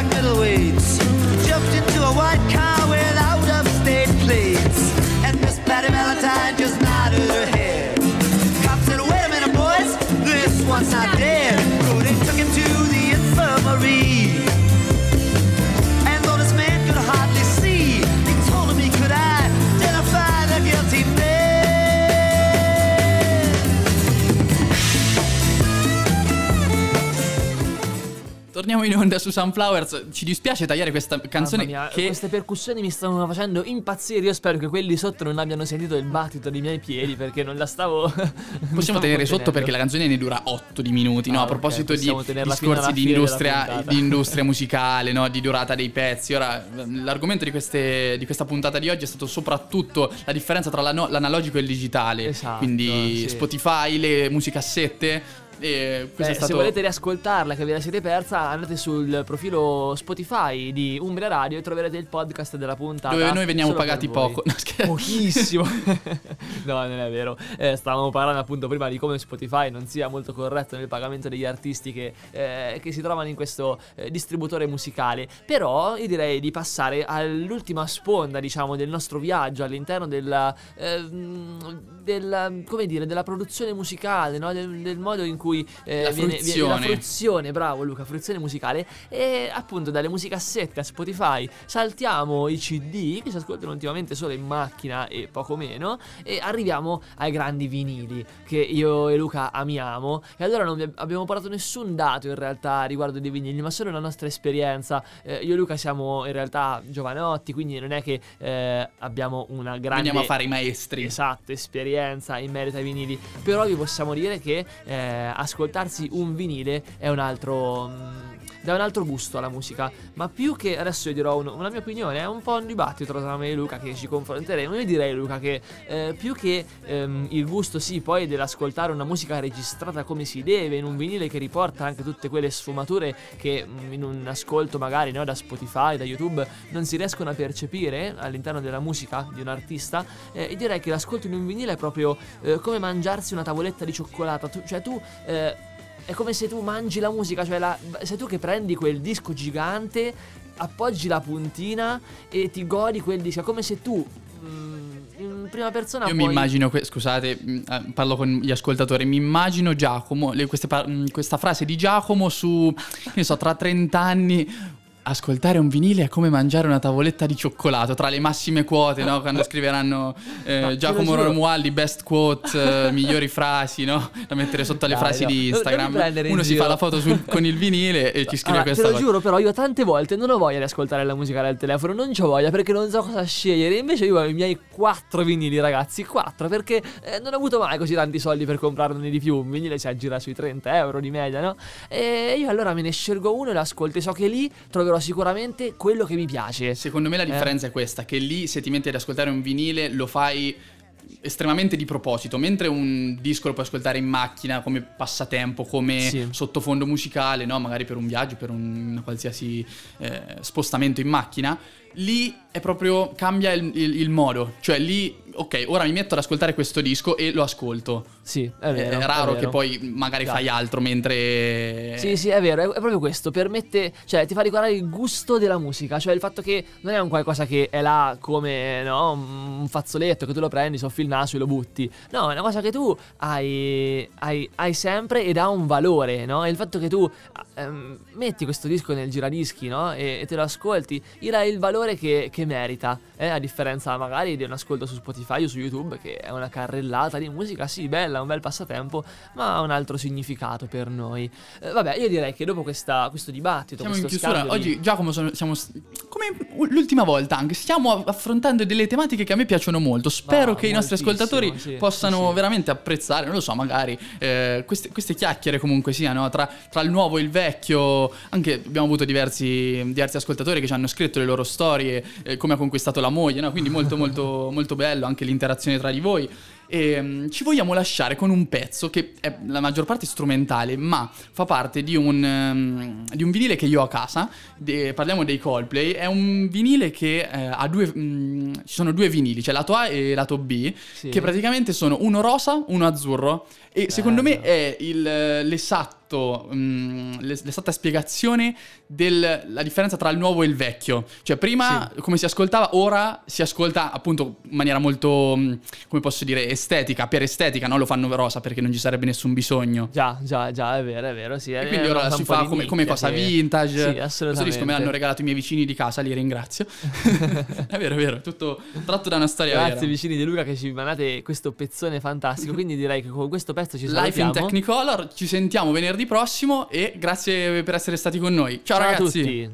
G: I get away?
F: Torniamo in onda su Sunflowers. Ci dispiace tagliare questa canzone
E: mia,
F: che
E: queste percussioni mi stanno facendo impazzire. Io spero che quelli sotto non abbiano sentito il battito dei miei piedi perché non la stavo. *laughs*
F: possiamo tenere sotto perché la canzone ne dura 8 di minuti, no?
E: Ah,
F: A
E: ok,
F: proposito di
E: tenerla fino
F: discorsi di industria, di *laughs* industria musicale, no? Di durata dei pezzi. Ora, l'argomento di, queste- di questa puntata di oggi è stato soprattutto la differenza tra l'analogico e il digitale.
E: Esatto,
F: Quindi
E: sì.
F: Spotify, le musicassette. E questo
E: Beh,
F: stato...
E: Se volete riascoltarla, che ve la siete persa, andate sul profilo Spotify di Umbria Radio e troverete il podcast della puntata.
F: Dove noi veniamo pagati poco. *laughs* No.
E: Pochissimo. *laughs* no, non è vero. Eh, stavamo parlando appunto prima di come Spotify non sia molto corretto nel pagamento degli artisti che, eh, che si trovano in questo eh, distributore musicale. Però io direi di passare all'ultima sponda, diciamo, del nostro viaggio all'interno della, ehm, della, come dire, della produzione musicale, no? del, del modo in cui eh,
F: La
E: viene, viene la
F: fruizione.
E: bravo Luca, fruizione musicale. E appunto dalle musicassette a Spotify saltiamo i CD che si ascoltano ultimamente solo in macchina e poco meno. E arriviamo ai grandi vinili che io e Luca amiamo. E allora non abbiamo portato nessun dato in realtà riguardo dei vinili, ma solo la nostra esperienza. Eh, io e Luca siamo in realtà giovanotti, quindi non è che eh, abbiamo una grande
F: Veniamo a fare i maestri.
E: Esatto, esperienza in merito ai vinili. Però vi possiamo dire che eh, ascoltarsi un vinile è un altro. mm, dà un altro gusto alla musica. Ma più che adesso io dirò un- una mia opinione, è un po' un dibattito tra me e Luca che ci confronteremo. Io direi, Luca, che eh, più che ehm, il gusto, sì, poi dell'ascoltare una musica registrata come si deve, in un vinile che riporta anche tutte quelle sfumature che mm, in un ascolto magari no, da Spotify, da YouTube, non si riescono a percepire all'interno della musica di un artista, eh, io direi che l'ascolto in un vinile è proprio eh, come mangiarsi una tavoletta di cioccolata. Tu- cioè tu... eh, è come se tu mangi la musica, cioè la, sei tu che prendi quel disco gigante, appoggi la puntina e ti godi quel disco. È come se tu mm, in prima persona
F: Io
E: puoi...
F: mi immagino, que- scusate, mh, eh, parlo con gli ascoltatori, mi immagino Giacomo, le- par- mh, questa frase di Giacomo su, che ne so, tra 30 anni, Ascoltare un vinile è come mangiare una tavoletta di cioccolato tra le massime quote, no? Quando *laughs* scriveranno eh, Giacomo. Romualdi, best quote, eh, *laughs* migliori frasi, no? Da mettere sotto alle
E: Dai,
F: frasi di Instagram. Uno si
E: giro.
F: fa la foto sul- con il vinile e ci scrive
E: Allora,
F: questa
E: te lo
F: cosa.
E: giuro, però io tante volte non ho voglia di ascoltare la musica dal telefono, non c'ho voglia perché non so cosa scegliere. Invece io ho i miei quattro vinili, ragazzi, quattro, perché eh, non ho avuto mai così tanti soldi per comprarne di più. Un vinile si aggira sui 30 euro di media, no? E io allora me ne scelgo uno e lo ascolto e so che lì troverò sicuramente quello che mi piace.
F: Secondo me la
E: Eh.
F: differenza è questa, che lì se ti metti ad ascoltare un vinile lo fai estremamente di proposito, mentre un disco lo puoi ascoltare in macchina come passatempo, come
E: Sì.
F: sottofondo musicale, no? magari per un viaggio, per un qualsiasi eh, spostamento in macchina, lì è proprio cambia il, il- il modo, cioè lì ok, ora mi metto ad ascoltare questo disco e lo ascolto.
E: Sì, è vero.
F: è raro
E: è vero.
F: che poi magari
E: Esatto.
F: fai altro mentre
E: Sì, sì, è vero, è, è proprio questo, permette, cioè ti fa ricordare il gusto della musica, cioè il fatto che non è un qualcosa che è là come, no, un fazzoletto che tu lo prendi, soffi il naso e lo butti. No, è una cosa che tu hai, hai, hai sempre ed ha un valore, no? E il fatto che tu ehm, metti questo disco nel giradischi, no? E, e te lo ascolti, gli dai il valore che, che merita, eh? A differenza magari di un ascolto su Spotify o su YouTube che è una carrellata di musica, sì, bella, un bel passatempo, ma ha un altro significato per noi. Eh, vabbè, io direi che dopo questa- questo dibattito,
F: Siamo in
E: questo
F: chiusura.
E: scambio di-
F: Oggi, Giacomo, sono- siamo. Come l'ultima volta anche, stiamo affrontando delle tematiche che a me piacciono molto. Spero
E: Ma
F: che i nostri ascoltatori
E: sì,
F: possano
E: sì.
F: veramente apprezzare, non lo so, magari eh, queste, queste chiacchiere comunque siano tra, tra il nuovo e il vecchio. Anche abbiamo avuto diversi, diversi ascoltatori che ci hanno scritto le loro storie, eh, come ha conquistato la moglie, no? quindi molto, *laughs* molto, molto bello anche l'interazione tra di voi. E mm, ci vogliamo lasciare con un pezzo che è la maggior parte strumentale, ma fa parte di un, ehm, di un vinile che io ho a casa. De- parliamo dei Coldplay. È un vinile che eh, ha due. mm, ci sono due vinili, c'è lato A e lato B,
E: Sì.
F: che praticamente sono uno rosa, uno azzurro. E secondo me è il, l'esatto, mm, l'es- l'esatta spiegazione della differenza tra il nuovo e il vecchio. Cioè, prima come si ascoltava, ora si ascolta appunto in maniera molto, mm, come posso dire, estetica. Per estetica, no? Lo fanno rosa perché non ci sarebbe nessun bisogno.
E: Già, già, già, è vero, è vero, sì.
F: E
E: è
F: quindi
E: una
F: ora si fa come, come cosa
E: che-
F: vintage.
E: Sì, assolutamente.
F: me l'hanno regalato i miei vicini di casa, li ringrazio. *laughs* *laughs* è vero, è vero, tutto tratto da una storia
E: Grazie
F: vera.
E: vicini di Luca che ci mandate questo pezzone fantastico. *laughs* Quindi direi che con questo pezzo ci
F: Life in
E: salutiamo.
F: Technicolor, ci sentiamo venerdì prossimo e grazie per essere stati con noi. Ciao,
E: Ciao a
F: ragazzi.
E: tutti.